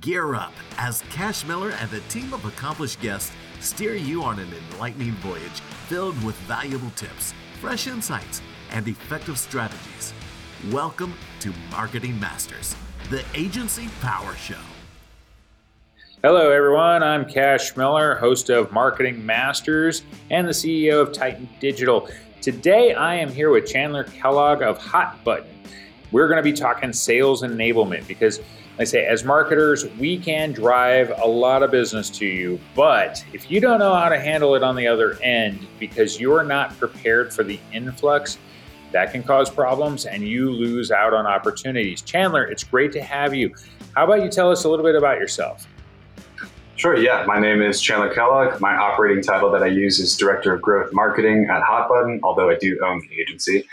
Gear up as Cash Miller and a team of accomplished guests steer you on an enlightening voyage filled with valuable tips, fresh insights, and effective strategies. Welcome to Marketing Masters, the Agency Power Show. Hello, everyone. I'm Cash Miller, host of Marketing Masters and the CEO of Titan Digital. Today, I am here with Chandler Kellogg of Hot Button. We're going to be talking sales enablement because I say, as marketers, we can drive a lot of business to you, but if you don't know how to handle it on the other end because you're not prepared for the influx, that can cause problems and you lose out on opportunities. Chandler, it's great to have you. How about you tell us a little bit about yourself? Sure, yeah. My name is Chandler Kellogg. My operating title that I use is Director of Growth Marketing at Hotbutton, although I do own the agency.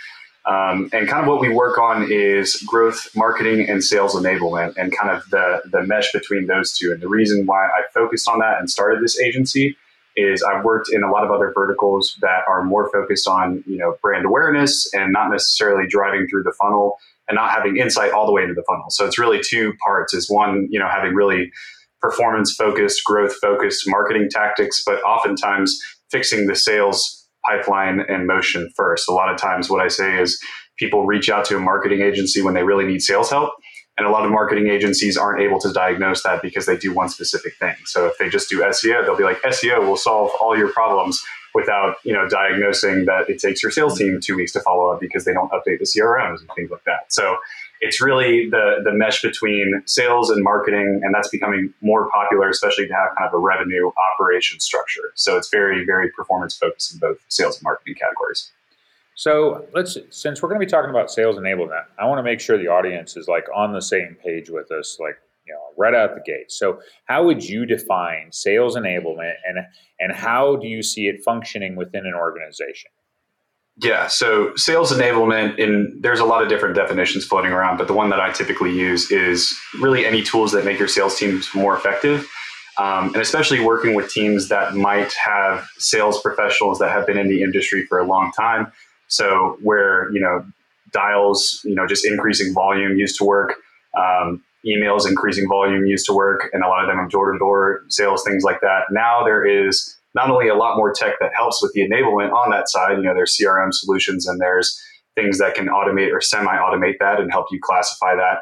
Um, and kind of what we work on is growth marketing and sales enablement and kind of the, the mesh between those two. And the reason why I focused on that and started this agency is I've worked in a lot of other verticals that are more focused on, you know, brand awareness and not necessarily driving through the funnel and not having insight all the way into the funnel. So it's really two parts is one, you know, having really performance focused, growth focused marketing tactics, but oftentimes fixing the sales pipeline and motion first. A lot of times, what I say is people reach out to a marketing agency when they really need sales help. And a lot of marketing agencies aren't able to diagnose that because they do one specific thing. So if they just do SEO, they'll be like, SEO will solve all your problems without, you know, diagnosing that it takes your sales team two weeks to follow up because they don't update the CRMs and things like that. So it's really the the mesh between sales and marketing, and that's becoming more popular, especially to have kind of a revenue operation structure. So it's very very performance focused in both sales and marketing categories. So let's since we're going to be talking about sales enablement, I want to make sure the audience is like on the same page with us, like you know, right out the gate. So how would you define sales enablement, and and how do you see it functioning within an organization? Yeah, so sales enablement, and there's a lot of different definitions floating around, but the one that I typically use is really any tools that make your sales teams more effective. Um, and especially working with teams that might have sales professionals that have been in the industry for a long time. So where you know dials, you know, just increasing volume used to work, um, emails increasing volume used to work, and a lot of them have door to door sales, things like that. Now there is not only a lot more tech that helps with the enablement on that side, you know, there's CRM solutions and there's things that can automate or semi-automate that and help you classify that.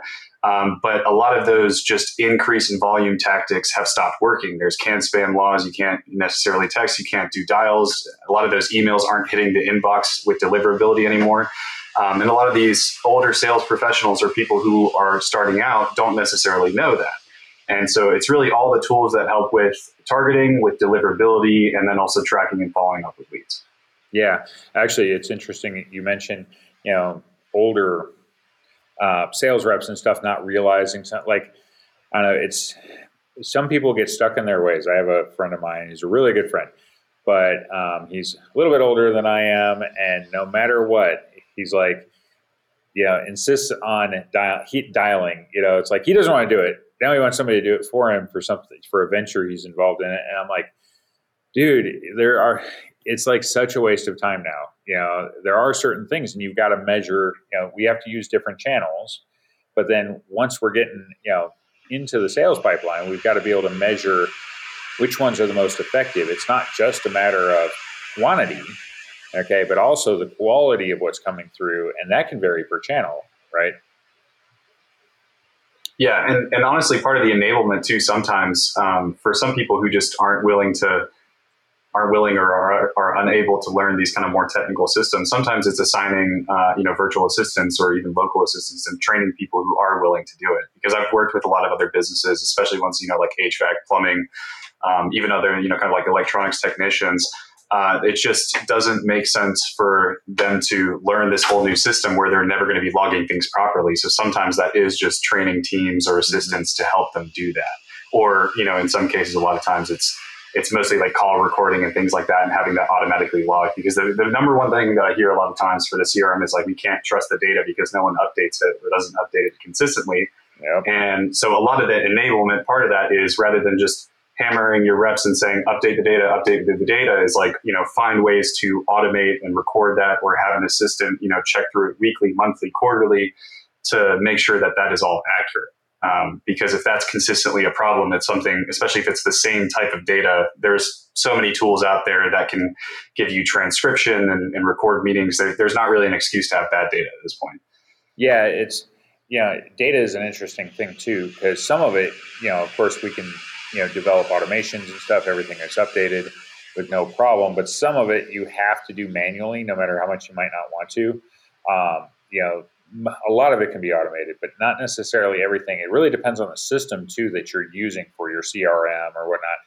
Um, but a lot of those just increase in volume tactics have stopped working. There's can spam laws. You can't necessarily text. You can't do dials. A lot of those emails aren't hitting the inbox with deliverability anymore. Um, and a lot of these older sales professionals or people who are starting out don't necessarily know that. And so it's really all the tools that help with targeting, with deliverability, and then also tracking and following up with leads. Yeah, actually, it's interesting. You mentioned, you know, older uh, sales reps and stuff not realizing something like, I don't know, it's some people get stuck in their ways. I have a friend of mine, he's a really good friend, but um, he's a little bit older than I am. And no matter what, he's like, you know, insists on dial, he, dialing. You know, it's like he doesn't want to do it now he wants somebody to do it for him for something for a venture he's involved in it. And i'm like dude there are it's like such a waste of time now. You know there are certain things and you've got to measure you know we have to use different channels but then once we're getting you know into the sales pipeline we've got to be able to measure which ones are the most effective. It's not just a matter of quantity okay but also the quality of what's coming through and that can vary per channel right yeah, and, and honestly, part of the enablement too. Sometimes um, for some people who just aren't willing to, aren't willing or are, are, unable to learn these kind of more technical systems. Sometimes it's assigning, uh, you know, virtual assistants or even local assistants and training people who are willing to do it. Because I've worked with a lot of other businesses, especially ones you know like HVAC, plumbing, um, even other you know kind of like electronics technicians uh, it just doesn't make sense for them to learn this whole new system where they're never going to be logging things properly. So sometimes that is just training teams or mm-hmm. assistants to help them do that. Or, you know, in some cases, a lot of times it's it's mostly like call recording and things like that and having that automatically logged because the, the number one thing that I hear a lot of times for the CRM is like we can't trust the data because no one updates it or doesn't update it consistently. Yep. And so a lot of the enablement part of that is rather than just hammering your reps and saying update the data, update the data is like, you know, find ways to automate and record that or have an assistant, you know, check through it weekly, monthly, quarterly to make sure that that is all accurate. Um, because if that's consistently a problem, it's something, especially if it's the same type of data, there's so many tools out there that can give you transcription and, and record meetings. There, there's not really an excuse to have bad data at this point. Yeah, it's, you know, data is an interesting thing too, because some of it, you know, of course we can, you know, develop automations and stuff, everything is updated with no problem, but some of it you have to do manually, no matter how much you might not want to. Um, you know, a lot of it can be automated, but not necessarily everything. It really depends on the system too that you're using for your CRM or whatnot,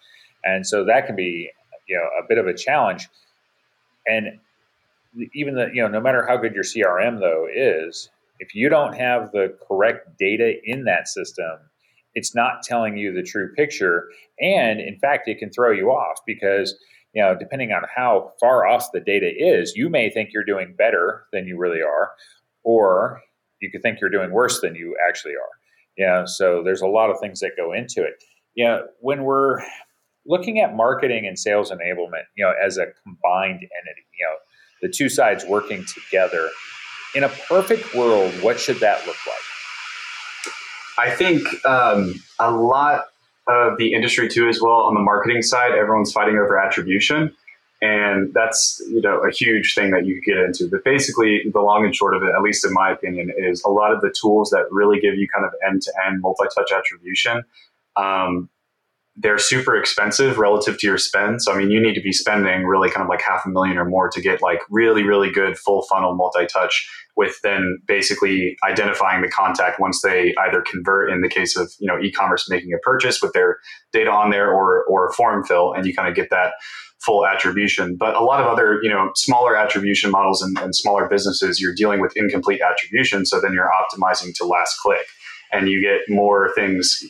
and so that can be you know a bit of a challenge. And even the you know no matter how good your CRM though is, if you don't have the correct data in that system, it's not telling you the true picture, and in fact, it can throw you off because you know depending on how far off the data is, you may think you're doing better than you really are or you could think you're doing worse than you actually are. Yeah, so there's a lot of things that go into it. Yeah, when we're looking at marketing and sales enablement, you know, as a combined entity, you know, the two sides working together. In a perfect world, what should that look like? I think um, a lot of the industry too, as well, on the marketing side, everyone's fighting over attribution. And that's you know a huge thing that you get into. But basically the long and short of it at least in my opinion is a lot of the tools that really give you kind of end-to-end multi-touch attribution um, they're super expensive relative to your spend so i mean you need to be spending really kind of like half a million or more to get like really really good full funnel multi-touch with then basically identifying the contact once they either convert in the case of you know e-commerce making a purchase with their data on there or or a form fill and you kind of get that full attribution. But a lot of other, you know, smaller attribution models and, and smaller businesses, you're dealing with incomplete attribution. So then you're optimizing to last click and you get more things.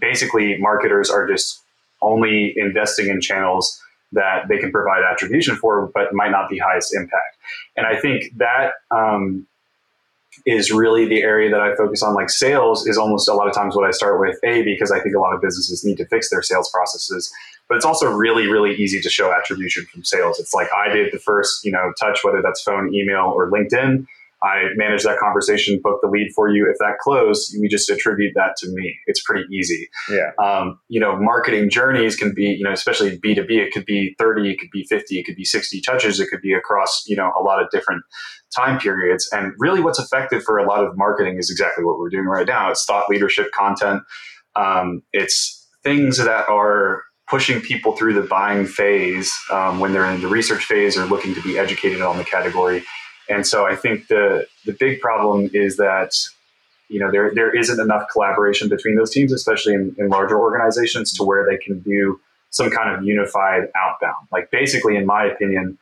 Basically, marketers are just only investing in channels that they can provide attribution for, but might not be highest impact. And I think that um, is really the area that I focus on. Like sales is almost a lot of times what I start with, A, because I think a lot of businesses need to fix their sales processes. But it's also really, really easy to show attribution from sales. It's like I did the first, you know, touch, whether that's phone, email, or LinkedIn. I manage that conversation, book the lead for you. If that closed, we just attribute that to me. It's pretty easy. Yeah. Um, you know, marketing journeys can be, you know, especially B2B, it could be 30, it could be 50, it could be 60 touches, it could be across, you know, a lot of different time periods. And really what's effective for a lot of marketing is exactly what we're doing right now. It's thought leadership content. Um, it's things that are pushing people through the buying phase um, when they're in the research phase or looking to be educated on the category and so I think the the big problem is that you know there there isn't enough collaboration between those teams, especially in, in larger organizations, to where they can do some kind of unified outbound. Like basically, in my opinion,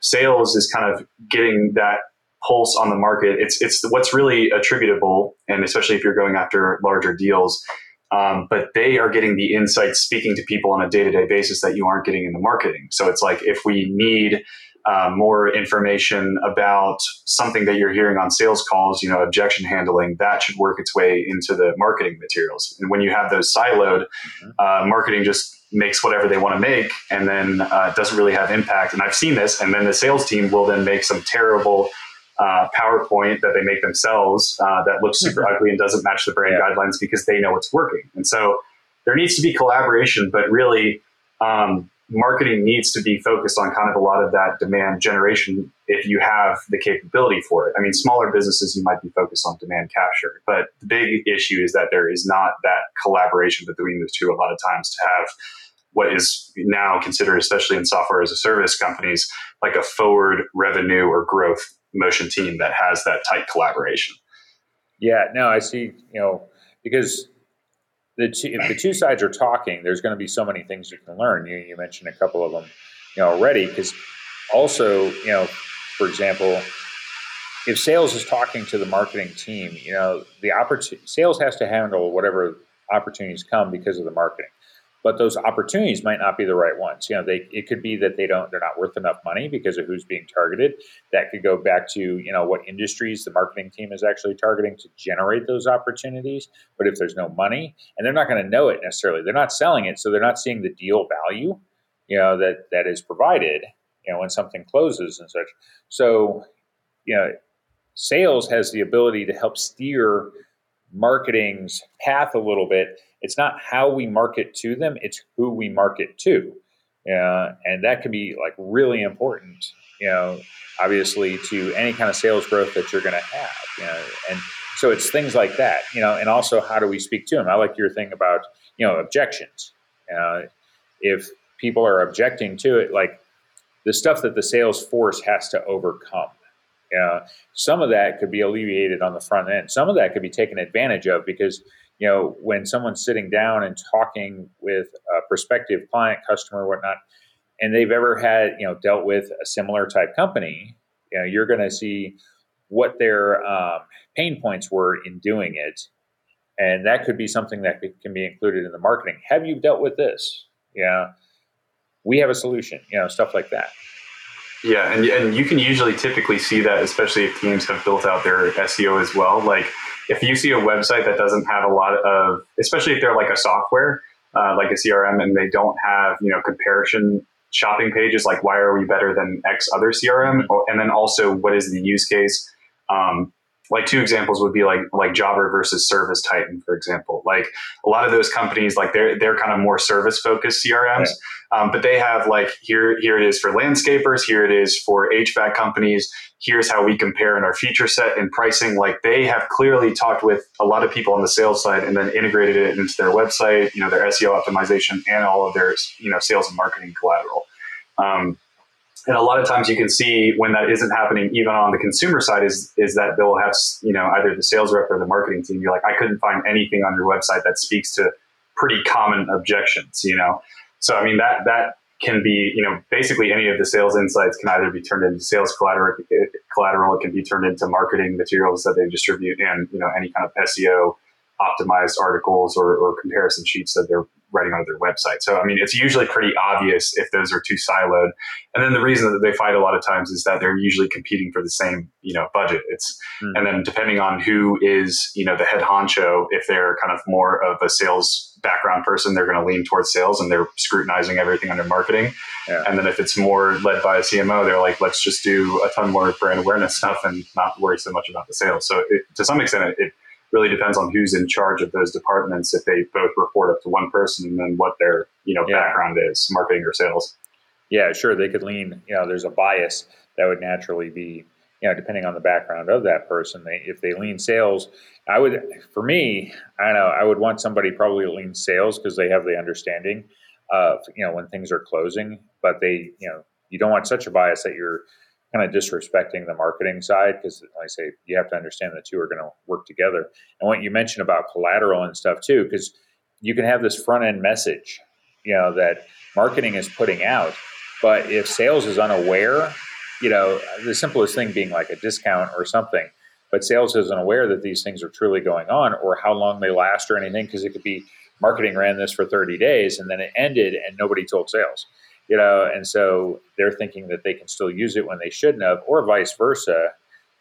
sales is kind of getting that pulse on the market. It's it's what's really attributable, and especially if you're going after larger deals. Um, but they are getting the insights speaking to people on a day to day basis that you aren't getting in the marketing. So it's like if we need uh, more information about something that you're hearing on sales calls, you know, objection handling, that should work its way into the marketing materials. And when you have those siloed, mm-hmm. uh, marketing just makes whatever they want to make and then uh, doesn't really have impact. And I've seen this, and then the sales team will then make some terrible uh, PowerPoint that they make themselves uh, that looks super mm-hmm. ugly and doesn't match the brand yeah. guidelines because they know it's working. And so there needs to be collaboration, but really, um, marketing needs to be focused on kind of a lot of that demand generation if you have the capability for it. I mean, smaller businesses, you might be focused on demand capture, but the big issue is that there is not that collaboration between the two a lot of times to have what is now considered, especially in software as a service companies, like a forward revenue or growth motion team that has that tight collaboration. Yeah, no, I see, you know, because the two, if the two sides are talking, there's going to be so many things you can learn. You, you mentioned a couple of them, you know, already. Because also, you know, for example, if sales is talking to the marketing team, you know, the opportunity sales has to handle whatever opportunities come because of the marketing but those opportunities might not be the right ones. You know, they it could be that they don't they're not worth enough money because of who's being targeted. That could go back to you know what industries the marketing team is actually targeting to generate those opportunities. But if there's no money, and they're not going to know it necessarily, they're not selling it, so they're not seeing the deal value, you know, that that is provided. You know, when something closes and such. So, you know, sales has the ability to help steer marketing's path a little bit. It's not how we market to them; it's who we market to, uh, and that can be like really important. You know, obviously to any kind of sales growth that you're going to have. You know, and so it's things like that. You know, and also how do we speak to them? I like your thing about you know objections. Uh, if people are objecting to it, like the stuff that the sales force has to overcome. Some of that could be alleviated on the front end. Some of that could be taken advantage of because you know when someone's sitting down and talking with a prospective client, customer, whatnot, and they've ever had you know dealt with a similar type company, you know, you're going to see what their um, pain points were in doing it, and that could be something that can be included in the marketing. Have you dealt with this? Yeah, we have a solution. You know, stuff like that. Yeah, and and you can usually typically see that, especially if teams have built out their SEO as well. Like if you see a website that doesn't have a lot of, especially if they're like a software, uh, like a CRM, and they don't have you know comparison shopping pages, like why are we better than X other CRM, mm-hmm. and then also what is the use case. Um, like two examples would be like like Jobber versus Service Titan, for example. Like a lot of those companies, like they're they're kind of more service focused CRMs, um, but they have like here here it is for landscapers, here it is for HVAC companies. Here's how we compare in our feature set and pricing. Like they have clearly talked with a lot of people on the sales side and then integrated it into their website, you know, their SEO optimization and all of their you know sales and marketing collateral. Um, and a lot of times you can see when that isn't happening even on the consumer side is is that they'll have you know either the sales rep or the marketing team you're like i couldn't find anything on your website that speaks to pretty common objections you know so i mean that that can be you know basically any of the sales insights can either be turned into sales collateral eh, collateral it can be turned into marketing materials that they distribute and you know any kind of seo optimized articles or, or comparison sheets that they're writing on their website. So, I mean, it's usually pretty obvious if those are too siloed. And then the reason that they fight a lot of times is that they're usually competing for the same, you know, budget. It's, mm. and then depending on who is, you know, the head honcho, if they're kind of more of a sales background person, they're going to lean towards sales and they're scrutinizing everything under marketing. Yeah. And then if it's more led by a CMO, they're like, let's just do a ton more brand awareness stuff and not worry so much about the sales. So it, to some extent, it, it really depends on who's in charge of those departments if they both report up to one person and then what their you know yeah. background is marketing or sales yeah sure they could lean you know there's a bias that would naturally be you know depending on the background of that person they if they lean sales i would for me i don't know i would want somebody probably to lean sales because they have the understanding of you know when things are closing but they you know you don't want such a bias that you're kind of disrespecting the marketing side because like I say you have to understand the two are going to work together. And what you mentioned about collateral and stuff too, because you can have this front end message, you know, that marketing is putting out, but if sales is unaware, you know, the simplest thing being like a discount or something, but sales isn't aware that these things are truly going on or how long they last or anything, because it could be marketing ran this for 30 days and then it ended and nobody told sales you know, and so they're thinking that they can still use it when they shouldn't have, or vice versa.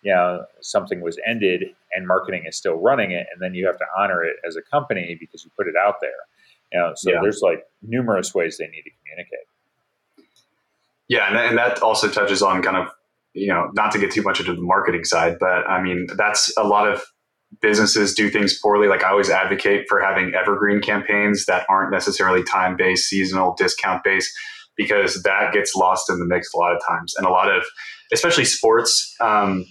You know, something was ended and marketing is still running it, and then you have to honor it as a company because you put it out there. You know, so yeah. there's like numerous ways they need to communicate. Yeah, and, and that also touches on kind of you know not to get too much into the marketing side, but I mean that's a lot of businesses do things poorly. Like I always advocate for having evergreen campaigns that aren't necessarily time based, seasonal, discount based because that gets lost in the mix a lot of times. And a lot of, especially sports, um,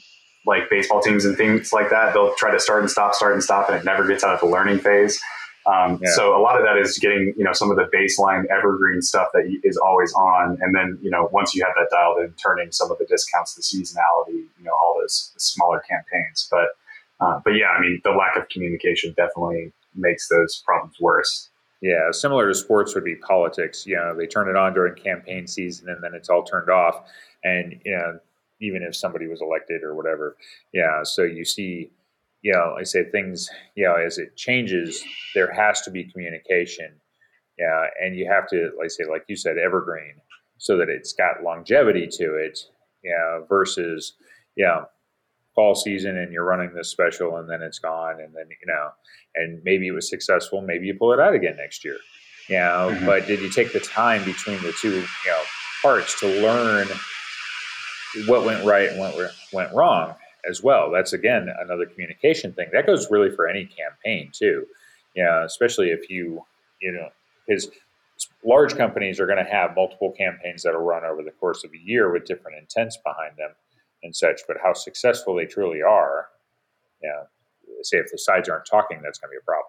like baseball teams and things like that, they'll try to start and stop, start and stop, and it never gets out of the learning phase. Um, yeah. So a lot of that is getting you know some of the baseline evergreen stuff that is always on, and then you know once you have that dialed in, turning some of the discounts, the seasonality, you know all those smaller campaigns. But uh, but yeah, I mean the lack of communication definitely makes those problems worse. Yeah, similar to sports would be politics. You know, they turn it on during campaign season and then it's all turned off. And, you know, even if somebody was elected or whatever. Yeah. So you see, you know, I say things, you know, as it changes, there has to be communication. Yeah. And you have to, like say, like you said, evergreen so that it's got longevity to it. Yeah. Versus, yeah, fall season and you're running this special and then it's gone and then you know and maybe it was successful maybe you pull it out again next year you know mm-hmm. but did you take the time between the two you know parts to learn what went right and what went wrong as well. That's again another communication thing. That goes really for any campaign too. you know especially if you you know because large companies are going to have multiple campaigns that'll run over the course of a year with different intents behind them and such. But how successful they truly are, yeah, say if the sides aren't talking, that's going to be a problem.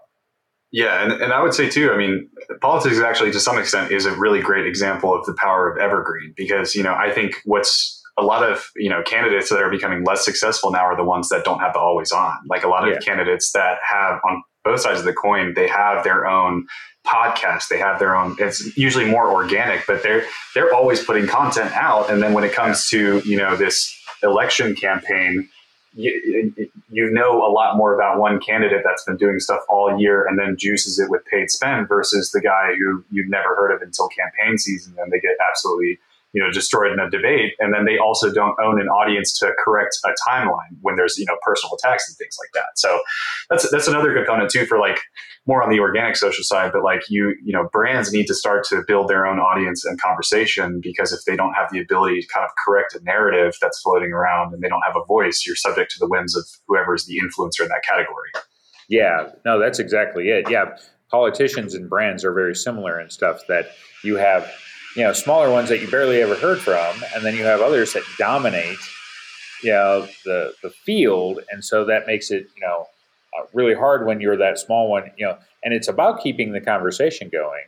Yeah, and, and I would say too, I mean, politics actually to some extent is a really great example of the power of evergreen because, you know, I think what's a lot of, you know, candidates that are becoming less successful now are the ones that don't have the always on. Like a lot of yeah. candidates that have on both sides of the coin, they have their own podcast, they have their own it's usually more organic, but they're they're always putting content out. And then when it comes to, you know, this election campaign, you, you know a lot more about one candidate that's been doing stuff all year and then juices it with paid spend versus the guy who you've never heard of until campaign season and they get absolutely you know destroyed in a debate and then they also don't own an audience to correct a timeline when there's you know personal attacks and things like that. So that's that's another component too for like more on the organic social side but like you you know brands need to start to build their own audience and conversation because if they don't have the ability to kind of correct a narrative that's floating around and they don't have a voice you're subject to the whims of whoever's the influencer in that category. Yeah. No that's exactly it. Yeah. Politicians and brands are very similar and stuff that you have you know smaller ones that you barely ever heard from, and then you have others that dominate you know the the field, and so that makes it you know uh, really hard when you're that small one. You know, and it's about keeping the conversation going.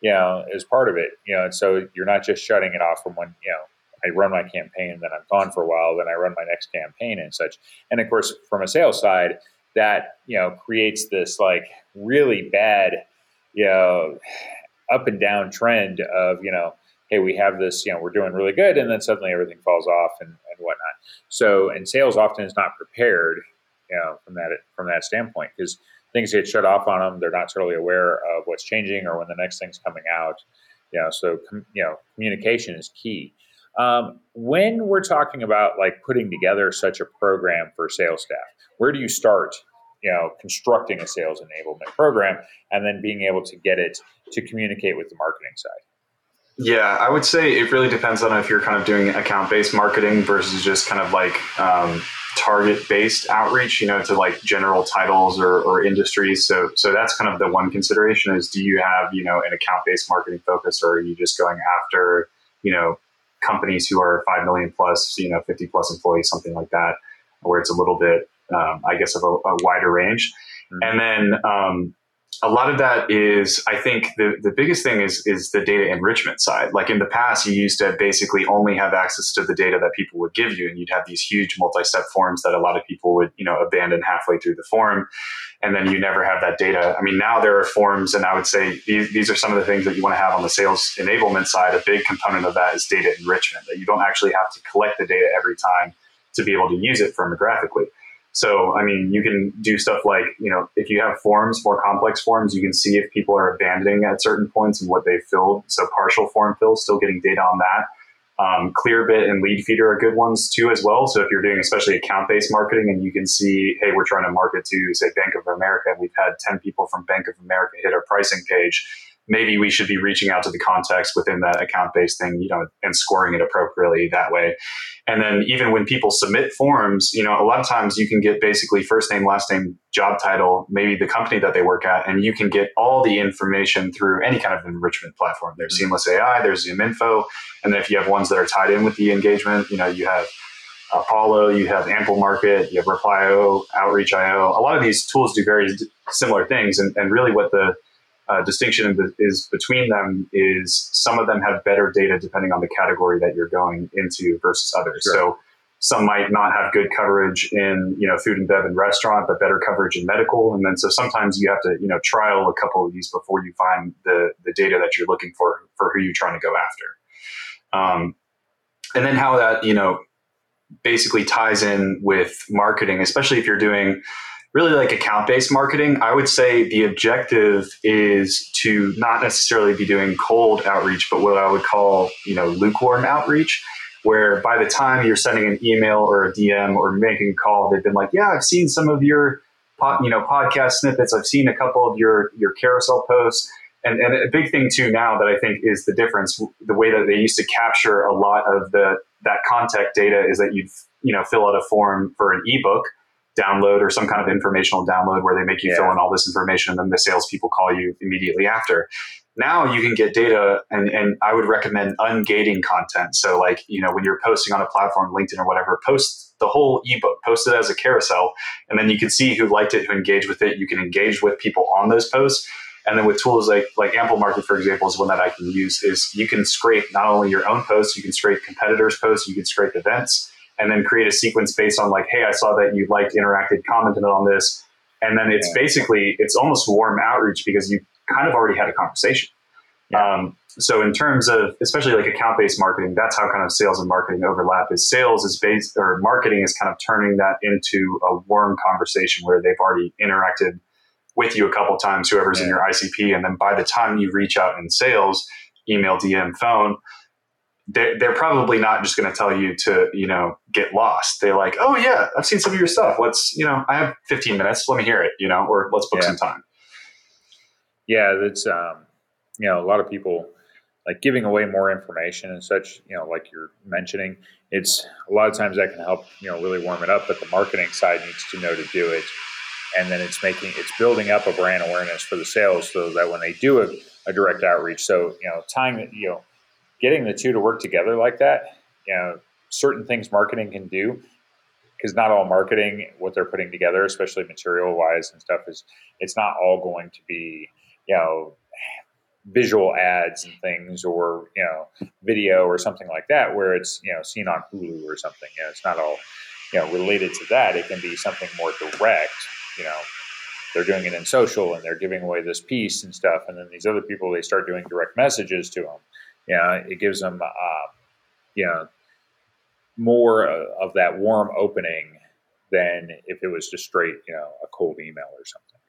You know, as part of it. You know, and so you're not just shutting it off from when you know I run my campaign, then I'm gone for a while, then I run my next campaign and such. And of course, from a sales side, that you know creates this like really bad, you know, up and down trend of you know hey we have this you know we're doing really good and then suddenly everything falls off and, and whatnot. So and sales often is not prepared you know from that from that standpoint because things get shut off on them they're not totally aware of what's changing or when the next thing's coming out. You know so com- you know communication is key. Um, when we're talking about like putting together such a program for sales staff where do you start you know constructing a sales enablement program and then being able to get it to communicate with the marketing side? Yeah i would say it really depends on if you're kind of doing account based marketing versus just kind of like um, target based outreach you know to like general titles or, or industries. So so that's kind of the one consideration is do you have you know an account based marketing focus or are you just going after you know companies who are 5 million plus you know 50 plus employees something like that where it's a little bit um, I guess, of a, a wider range. Mm-hmm. And then um, a lot of that is, I think, the, the biggest thing is is the data enrichment side. Like in the past, you used to basically only have access to the data that people would give you, and you'd have these huge multi-step forms that a lot of people would, you know, abandon halfway through the form, and then you never have that data. I mean, now there are forms, and I would say these, these are some of the things that you want to have on the sales enablement side. A big component of that is data enrichment. That you don't actually have to collect the data every time to be able to use it firmographically. So, I mean, you can do stuff like, you know, if you have forms, more complex forms, you can see if people are abandoning at certain points and what they've filled. So, partial form fills, still getting data on that. Um, Clearbit and Leadfeeder are good ones too, as well. So, if you're doing especially account based marketing and you can see, hey, we're trying to market to, say, Bank of America, and we've had 10 people from Bank of America hit our pricing page maybe we should be reaching out to the context within that account based thing, you know, and scoring it appropriately that way. And then even when people submit forms, you know, a lot of times you can get basically first name, last name, job title, maybe the company that they work at, and you can get all the information through any kind of enrichment platform. There's mm-hmm. Seamless AI, there's Zoom Info, and then if you have ones that are tied in with the engagement, you know, you have Apollo, you have Ample Market, you have Reply.io, Outreach.io. A lot of these tools do very similar things, and, and really what the uh, distinction is between them is some of them have better data depending on the category that you're going into versus others. Sure. So some might not have good coverage in you know food and bev and restaurant, but better coverage in medical. And then so sometimes you have to you know trial a couple of these before you find the the data that you're looking for for who you're trying to go after. Um, and then how that you know basically ties in with marketing, especially if you're doing really like account based marketing, I would say the objective is to not necessarily be doing cold outreach, but what I would call, you know, lukewarm outreach, where by the time you're sending an email or a DM or making a call, they've been like, yeah, I've seen some of your, you know, podcast snippets. I've seen a couple of your, your carousel posts. And, and a big thing too now that I think is the difference, the way that they used to capture a lot of the, that contact data is that you you know fill out a form for an ebook download or some kind of informational download where they make you yeah. fill in all this information and then the salespeople call you immediately after. Now you can get data and, and I would recommend ungating content. So like, you know, when you're posting on a platform, LinkedIn or whatever, post the whole ebook, post it as a carousel, and then you can see who liked it, who engaged with it. You can engage with people on those posts. And then with tools like like Ample Market, for example, is one that I can use. Is you can scrape not only your own posts, you can scrape competitors' posts, you can scrape events, and then create a sequence based on like, hey, I saw that you liked, interacted, commented on this, and then it's basically it's almost warm outreach because you kind of already had a conversation. Yeah. Um, so in terms of especially like account based marketing, that's how kind of sales and marketing overlap. Is sales is based or marketing is kind of turning that into a warm conversation where they've already interacted with you a couple times, whoever's yeah. in your ICP, and then by the time you reach out in sales, email, DM, phone, they're, they're probably not just going to tell you to you know get lost. They're like, oh yeah, I've seen some of your stuff. Let's you know, I have 15 minutes. Let me hear it. You know, or let's book yeah. some time. Yeah, that's um, you know a lot of people like giving away more information and such. You know, like you're mentioning, it's a lot of times that can help you know really warm it up. But the marketing side needs to know to do it and then it's making it's building up a brand awareness for the sales so that when they do a, a direct outreach so you know tying you know getting the two to work together like that you know certain things marketing can do because not all marketing what they're putting together especially material wise and stuff is it's not all going to be you know visual ads and things or you know video or something like that where it's you know seen on hulu or something you know it's not all you know related to that. It can be something more direct you know they're doing it in social and they're giving away this piece and stuff and then these other people they start doing direct messages to them you know it gives them uh, you know more of that warm opening than if it was just straight you know a cold email or something.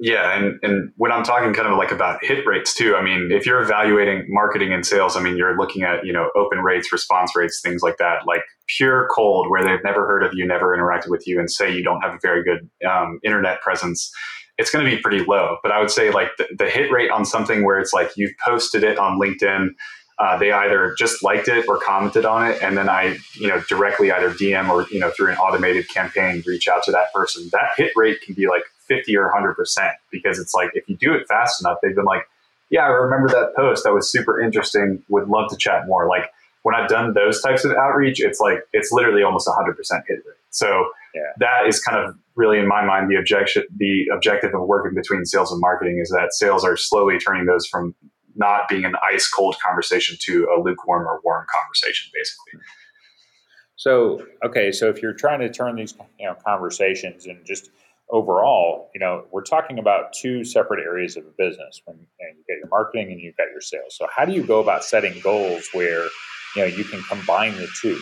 Yeah, and, and when I'm talking kind of like about hit rates too, I mean, if you're evaluating marketing and sales, I mean, you're looking at, you know, open rates, response rates, things like that, like pure cold where they've never heard of you, never interacted with you, and say you don't have a very good um, internet presence, it's going to be pretty low. But I would say like the, the, hit rate on something where it's like you've posted it on LinkedIn, uh, they either just liked it or commented on it, and then I, you know, directly either DM or you know through an automated campaign reach out to that person. That hit rate can be like 50 or 100% because it's like if you do it fast enough, they've been like, yeah, I remember that post. That was super interesting. Would love to chat more. Like when I've done those types of outreach, it's like it's literally almost 100% hit rate. So yeah. that is kind of really in my mind the objection the objective of working between sales and marketing is that sales are slowly turning those from not being an ice cold conversation to a lukewarm or warm conversation basically. So okay, so if you're trying to turn these you know conversations and just overall, you know, we're talking about two separate areas of a business. When you, know, you get your marketing and you've got your sales. So how do you go about setting goals where you know you can combine the two?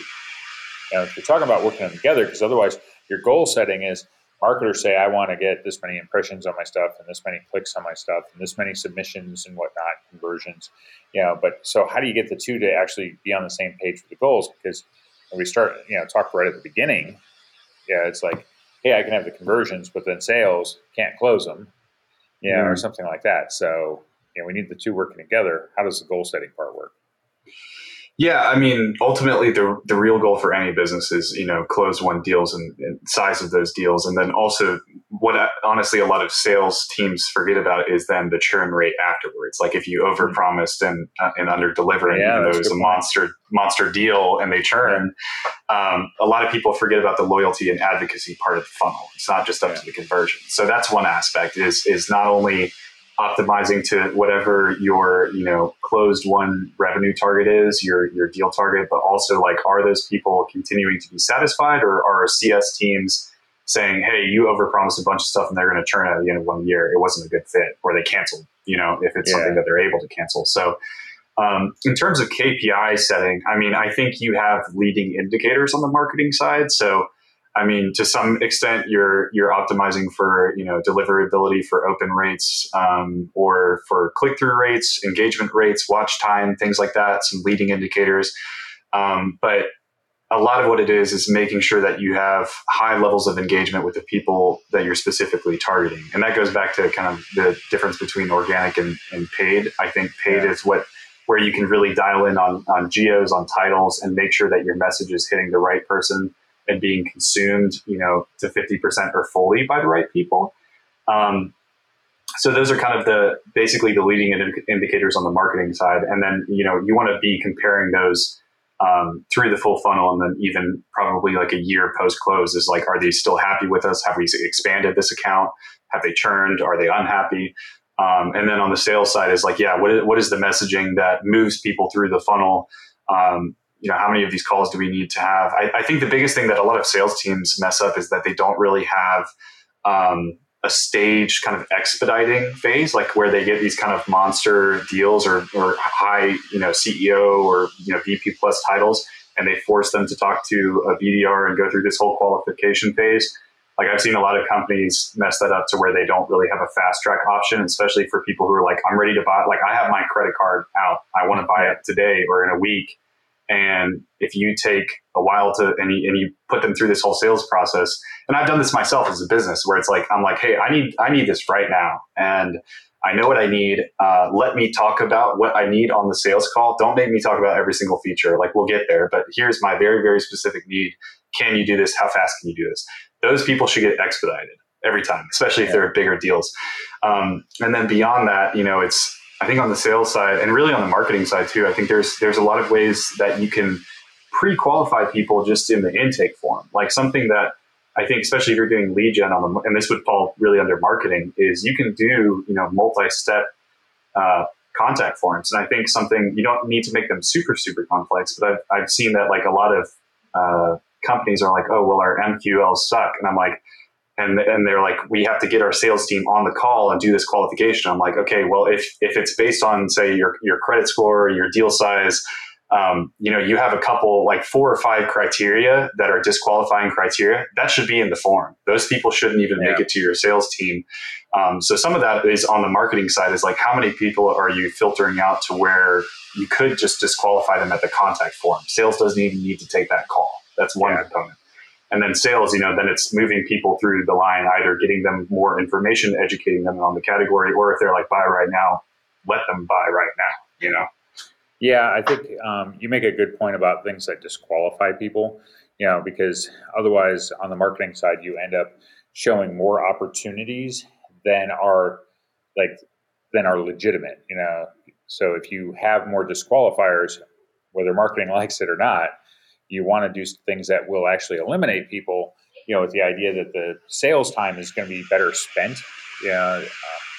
Know, if you're talking about working them together, because otherwise your goal setting is marketers say I want to get this many impressions on my stuff and this many clicks on my stuff and this many submissions and whatnot conversions. You know, but so how do you get the two to actually be on the same page with the goals? Because when we start, you know, talk right at the beginning, yeah, it's like hey, I can have the conversions, but then sales can't close them, yeah, mm. or something like that. So, you know, we need the two working together. How does the goal setting part work? Yeah, I mean, ultimately, the the real goal for any business is you know close won deals and, and size of those deals, and then also what I, honestly a lot of sales teams forget about is then the churn rate afterwards. Like if you mm-hmm. overpromised and uh, and under delivering, yeah, even though it was a monster monster deal and they churn, um, a lot of people forget about the loyalty and advocacy part of the funnel. It's not just up yeah. to the conversion. So that's one aspect is is not only optimizing to whatever your you know closed won revenue target is your your deal target but also like are those people continuing to be satisfied or are cs teams saying hey you overpromised a bunch of stuff and they're going to turn at the end of one year. It wasn't a good fit or they canceled you know if it's yeah. something that they're able to cancel. So um, in terms of kpi setting i mean i think you have leading indicators on the marketing side. So I mean, to some extent, you're you're optimizing for you know deliverability for open rates um, or for click through rates, engagement rates, watch time, things like that. Some leading indicators, um, but a lot of what it is is making sure that you have high levels of engagement with the people that you're specifically targeting, and that goes back to kind of the difference between organic and, and paid. I think paid yeah. is what where you can really dial in on, on geos, on titles, and make sure that your message is hitting the right person and being consumed, you know, to 50% or fully by the right people. Um, so those are kind of the basically the leading indicators on the marketing side, and then you know you want to be comparing those um, through the full funnel, and then even probably like a year post close is like, are they still happy with us? Have we expanded this account? Have they churned? Are they unhappy? Um, and then on the sales side is like, yeah, what is, what is the messaging that moves people through the funnel? Um, you know, how many of these calls do we need to have? I, I, think the biggest thing that a lot of sales teams mess up is that they don't really have um, a stage kind of expediting phase, like where they get these kind of monster deals or, or high, you know, CEO or, you know, VP plus titles, and they force them to talk to a BDR and go through this whole qualification phase. Like I've seen a lot of companies mess that up to where they don't really have a fast track option, especially for people who are like, I'm ready to buy, like I have my credit card out. I want to buy it today or in a week. And if you take a while to and you, and you put them through this whole sales process, and I've done this myself as a business where it's like I'm like, hey, I need I need this right now, and I know what I need. Uh, let me talk about what I need on the sales call. Don't make me talk about every single feature. Like we'll get there, but here's my very very specific need. Can you do this? How fast can you do this? Those people should get expedited every time, especially if they're bigger deals. Um, and then beyond that, you know, it's I think on the sales side and really on the marketing side too, I think there's there's a lot of ways that you can pre-qualify people just in the intake form. Like something that I think, especially if you're doing lead gen on them, and this would fall really under marketing, is you can do you know multi-step uh, contact forms. And I think something you don't need to make them super super complex, but I've I've seen that like a lot of uh, companies are like, oh well, our MQLs suck, and I'm like, and and they're like, we have to get our sales team on the call and do this qualification. I'm like, okay, well, if if it's based on say your your credit score, your deal size, um, you know, you have a couple like four or five criteria that are disqualifying criteria. That should be in the form. Those people shouldn't even yeah. make it to your sales team. Um, so some of that is on the marketing side. Is like how many people are you filtering out to where you could just disqualify them at the contact form. Sales doesn't even need to take that call. That's one yeah. component. And then sales, you know, then it's moving people through the line, either getting them more information, educating them on the category, or if they're like, buy right now, let them buy right now, you know? Yeah, I think um, you make a good point about things that disqualify people, you know, because otherwise on the marketing side, you end up showing more opportunities than are like, than are legitimate, you know? So if you have more disqualifiers, whether marketing likes it or not, you want to do things that will actually eliminate people, you know, with the idea that the sales time is going to be better spent. You know,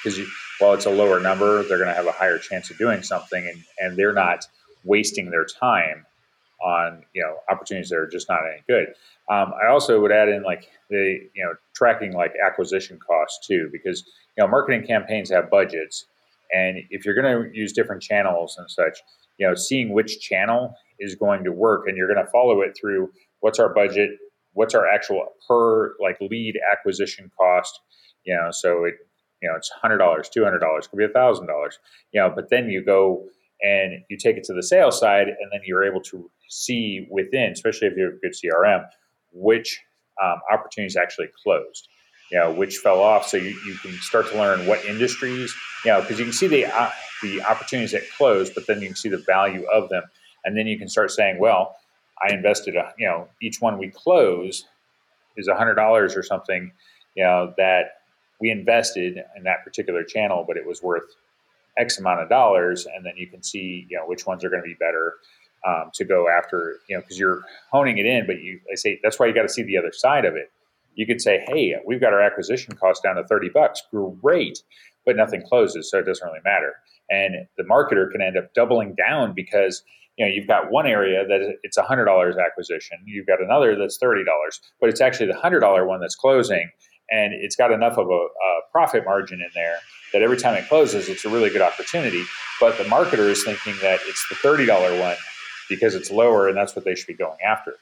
because uh, while it's a lower number, they're going to have a higher chance of doing something, and and they're not wasting their time on you know opportunities that are just not any good. Um, I also would add in like the you know tracking like acquisition costs too, because you know marketing campaigns have budgets, and if you're going to use different channels and such, you know seeing which channel is going to work and you're going to follow it through what's our budget what's our actual per like lead acquisition cost you know so it you know it's $100 $200 could be $1000 you know but then you go and you take it to the sales side and then you're able to see within especially if you have a good crm which um, opportunities actually closed you know which fell off. So you, you can start to learn what industries you know because you can see the uh, the opportunities that closed but then you can see the value of them and then you can start saying, well, I invested, a, you know, each one we close is a hundred dollars or something, you know, that we invested in that particular channel, but it was worth X amount of dollars, and then you can see, you know, which ones are going to be better um, to go after, you know, because you're honing it in. But you, I say that's why you got to see the other side of it. You could say, hey, we've got our acquisition cost down to thirty bucks, great, but nothing closes, so it doesn't really matter. And the marketer can end up doubling down because you know you've got one area that it's $100 acquisition you've got another that's $30 but it's actually the $100 one that's closing and it's got enough of a, a, profit margin in there that every time it closes it's a really good opportunity. But the marketer is thinking that it's the $30 one because it's lower and that's what they should be going after.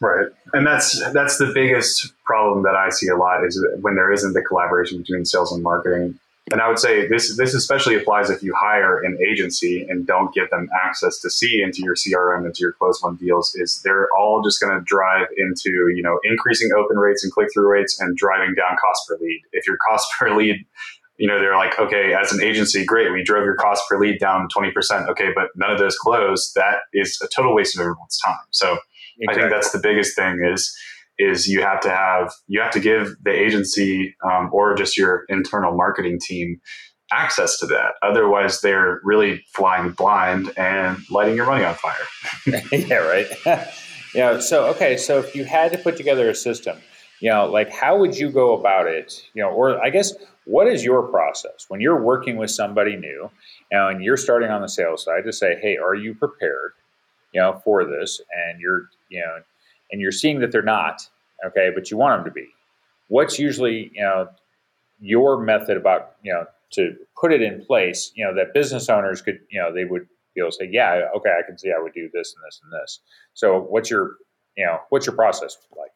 Right. And that's that's the biggest problem that i see a lot is when there isn't the collaboration between sales and marketing and I would say this this especially applies if you hire an agency and don't give them access to see into your CRM into your close won deals. Is they're all just going to drive into you know increasing open rates and click through rates and driving down cost per lead. If your cost per lead you know, they're like, okay, as an agency, great, we drove your cost per lead down 20%. Okay, but none of those closed. That is a total waste of everyone's time. So exactly. I think that's the biggest thing is is you have to have you have to give the agency um, or just your internal marketing team access to that. Otherwise, they're really flying blind and lighting your money on fire. yeah, right. yeah. So okay, so if you had to put together a system, you know, like how would you go about it? You know, or I guess what is your process when you're working with somebody new and you're starting on the sales side to say, hey, are you prepared, you know, for this? And you're, you know, and you're seeing that they're not, okay, but you want them to be. What's usually, you know, your method about, you know, to put it in place, you know, that business owners could, you know, they would be able to say, yeah, okay, I can see I would do this and this and this. So what's your, you know, what's your process like?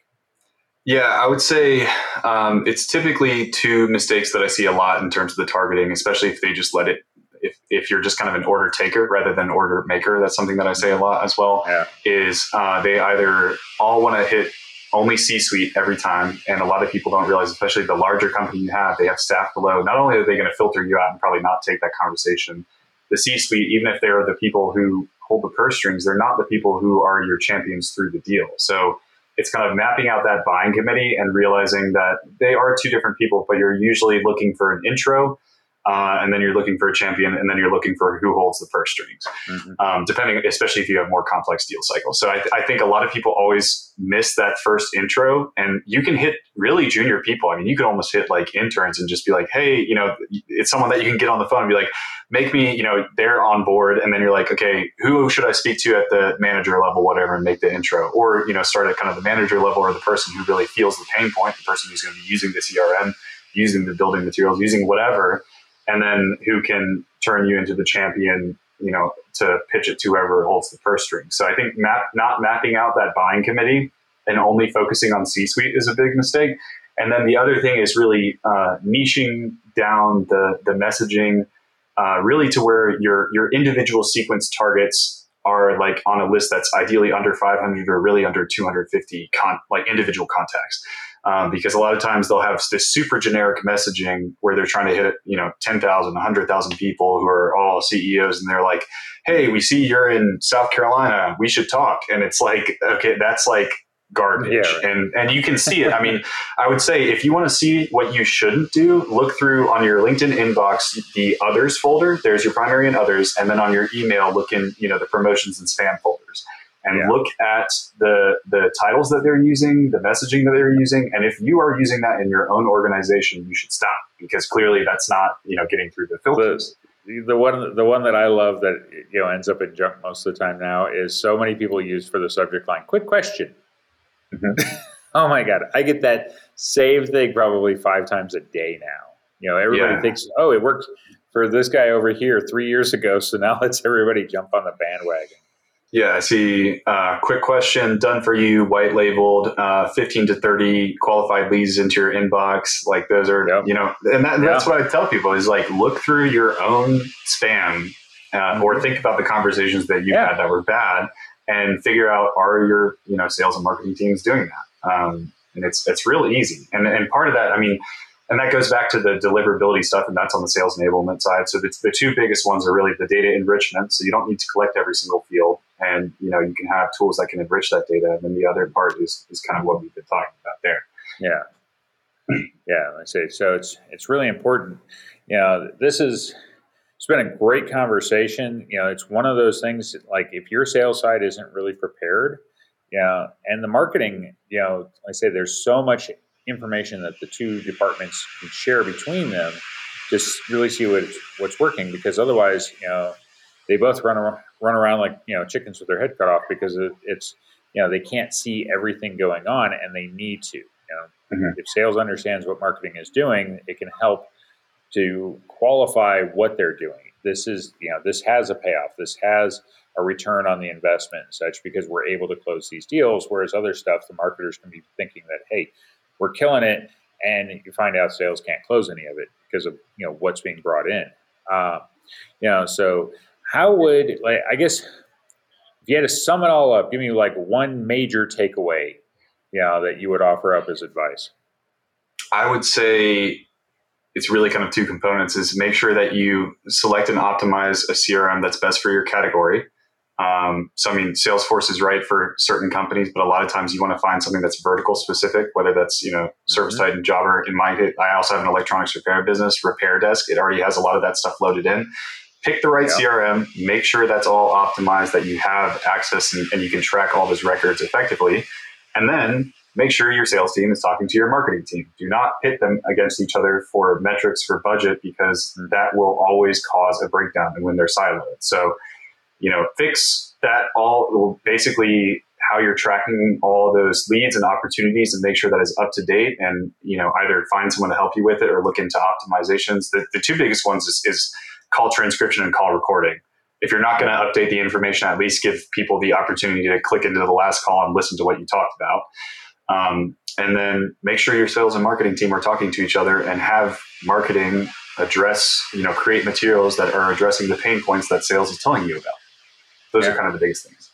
Yeah, I would say um, it's typically two mistakes that I see a lot in terms of the targeting, especially if they just let it. If, if you're just kind of an order taker rather than order maker, that's something that I say a lot as well. Yeah. Is uh, they either all want to hit only C suite every time, and a lot of people don't realize, especially the larger company you have, they have staff below. Not only are they going to filter you out and probably not take that conversation, the C suite, even if they're the people who hold the purse strings, they're not the people who are your champions through the deal. So it's kind of mapping out that buying committee and realizing that they are two different people, but you're usually looking for an intro uh, and then you're looking for a champion, and then you're looking for who holds the purse strings, mm-hmm. um, depending, especially if you have more complex deal cycles. So I, th- I, think a lot of people always miss that first intro, and you can hit really junior people. I mean, you can almost hit like interns and just be like, hey, you know, it's someone that you can get on the phone and be like, make me, you know, they're on board, and then you're like, okay, who should I speak to at the manager level, whatever, and make the intro, or you know, start at kind of the manager level or the person who really feels the pain point, the person who's going to be using the CRM, using the building materials, using whatever and then who can turn you into the champion, you know, to pitch it to whoever holds the purse string. So I think map, not mapping out that buying committee and only focusing on C-suite is a big mistake. And then the other thing is really uh, niching down the the messaging, uh, really to where your your individual sequence targets are like on a list that's ideally under 500 or really under 250 con- like individual contacts um, because a lot of times they'll have this super generic messaging where they're trying to hit you know 10,000, 100,000 people who are all CEOs, and they're like, "Hey, we see you're in South Carolina. We should talk." And it's like, okay, that's like garbage, yeah, and and you can see it. I mean, I would say if you want to see what you shouldn't do, look through on your LinkedIn inbox the others folder. There's your primary and others, and then on your email, look in you know the promotions and spam folders and yeah. look at the the titles that they're using, the messaging that they're using, and if you are using that in your own organization, you should stop because clearly that's not you know getting through the filters. The, the one the one that I love that you know ends up in junk most of the time now is so many people use for the subject line. Quick question. Mm-hmm. oh my god, I get that same thing probably five times a day now. You know, everybody yeah. thinks, oh, it worked for this guy over here three years ago, so now let's everybody jump on the bandwagon. Yeah, I see. Uh, quick question done for you, white labeled, uh, 15 to 30 qualified leads into your inbox. Like those are, yep. you know, and that, that's what I tell people is like look through your own spam uh, mm-hmm. or think about the conversations that you yeah. had that were bad and figure out are your, you know, sales and marketing teams doing that? Um, and it's, it's real easy. And, and part of that, I mean, and that goes back to the deliverability stuff, and that's on the sales enablement side. So the, the two biggest ones are really the data enrichment. So you don't need to collect every single field, and you know you can have tools that can enrich that data. And then the other part is is kind of what we've been talking about there. Yeah, yeah. I say so. It's it's really important. You know, this is it's been a great conversation. You know, it's one of those things like if your sales side isn't really prepared, yeah, and the marketing, you know, like I say there's so much information that the two departments can share between them just really see what what's working because otherwise you know they both run around, run around like you know chickens with their head cut off because it, it's you know they can't see everything going on and they need to you know mm-hmm. if sales understands what marketing is doing it can help to qualify what they're doing this is you know this has a payoff this has a return on the investment and such because we're able to close these deals whereas other stuff the marketers can be thinking that hey we're killing it, and you find out sales can't close any of it because of you know what's being brought in. Uh, you know, so how would like I guess if you had to sum it all up, give me like one major takeaway, you know, that you would offer up as advice. I would say it's really kind of two components is make sure that you select and optimize a crm that's best for your category um, so i mean salesforce is right for certain companies but a lot of times you want to find something that's vertical specific whether that's you know service mm-hmm. titan jobber in my case, i also have an electronics repair business repair desk it already has a lot of that stuff loaded in pick the right yeah. crm make sure that's all optimized that you have access and, and you can track all those records effectively and then make sure your sales team is talking to your marketing team. Do not pit them against each other for metrics for budget because mm-hmm. that will always cause a breakdown and when they're siloed. So, you know, fix that all basically how you're tracking all those leads and opportunities and make sure that is up to date and you know either find someone to help you with it or look into optimizations the, the two biggest ones is, is call transcription and call recording if you're not going to update the information at least give people the opportunity to click into the last call and listen to what you talked about um, and then make sure your sales and marketing team are talking to each other and have marketing address, you know, create materials that are addressing the pain points that sales is telling you about. Those yeah. are kind of the biggest things.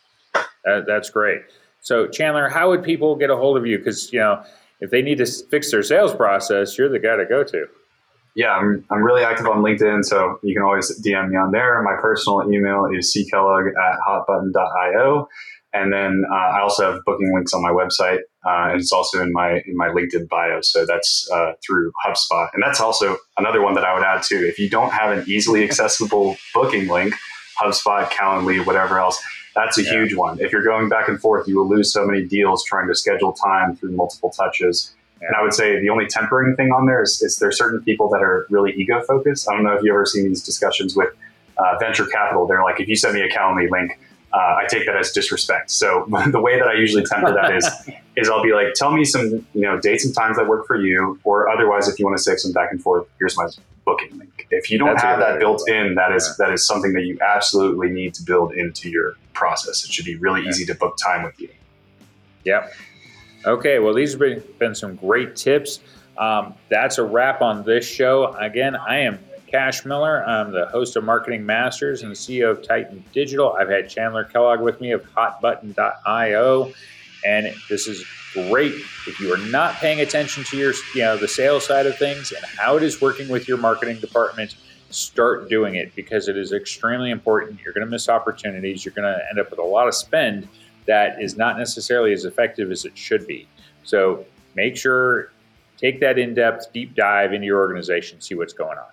That, that's great. So, Chandler, how would people get a hold of you? Because, you know, if they need to fix their sales process, you're the guy to go to. Yeah, I'm, I'm really active on LinkedIn, so you can always DM me on there. My personal email is ckellogg at hotbutton.io. And then uh, I also have booking links on my website, uh, and it's also in my in my LinkedIn bio. So that's uh, through HubSpot, and that's also another one that I would add too. If you don't have an easily accessible booking link, HubSpot, Calendly, whatever else, that's a yeah. huge one. If you're going back and forth, you will lose so many deals trying to schedule time through multiple touches. Yeah. And I would say the only tempering thing on there is, is there are certain people that are really ego focused. I don't know if you've ever seen these discussions with uh, venture capital. They're like, if you send me a Calendly link, uh, I take that as disrespect. So the way that I usually temper that is, is I'll be like, tell me some, you know, dates and times that work for you, or otherwise, if you want to save some back and forth, here's my booking link. If you don't That's have that built in, that is yeah. that is something that you absolutely need to build into your process. It should be really easy to book time with you. Yep. Okay. Well, these have been, some great tips. Um, that's a wrap on this show. Again, I am Cash Miller. I'm the host of Marketing Masters and CEO of Titan Digital. I've had Chandler Kellogg with me of hotbutton.io. And this is great if you are not paying attention to your, you know, the sales side of things and how it is working with your marketing department. Start doing it because it is extremely important. You're going to miss opportunities. You're going to end up with a lot of spend that is not necessarily as effective as it should be. So make sure take that in-depth deep dive into your organization, see what's going on.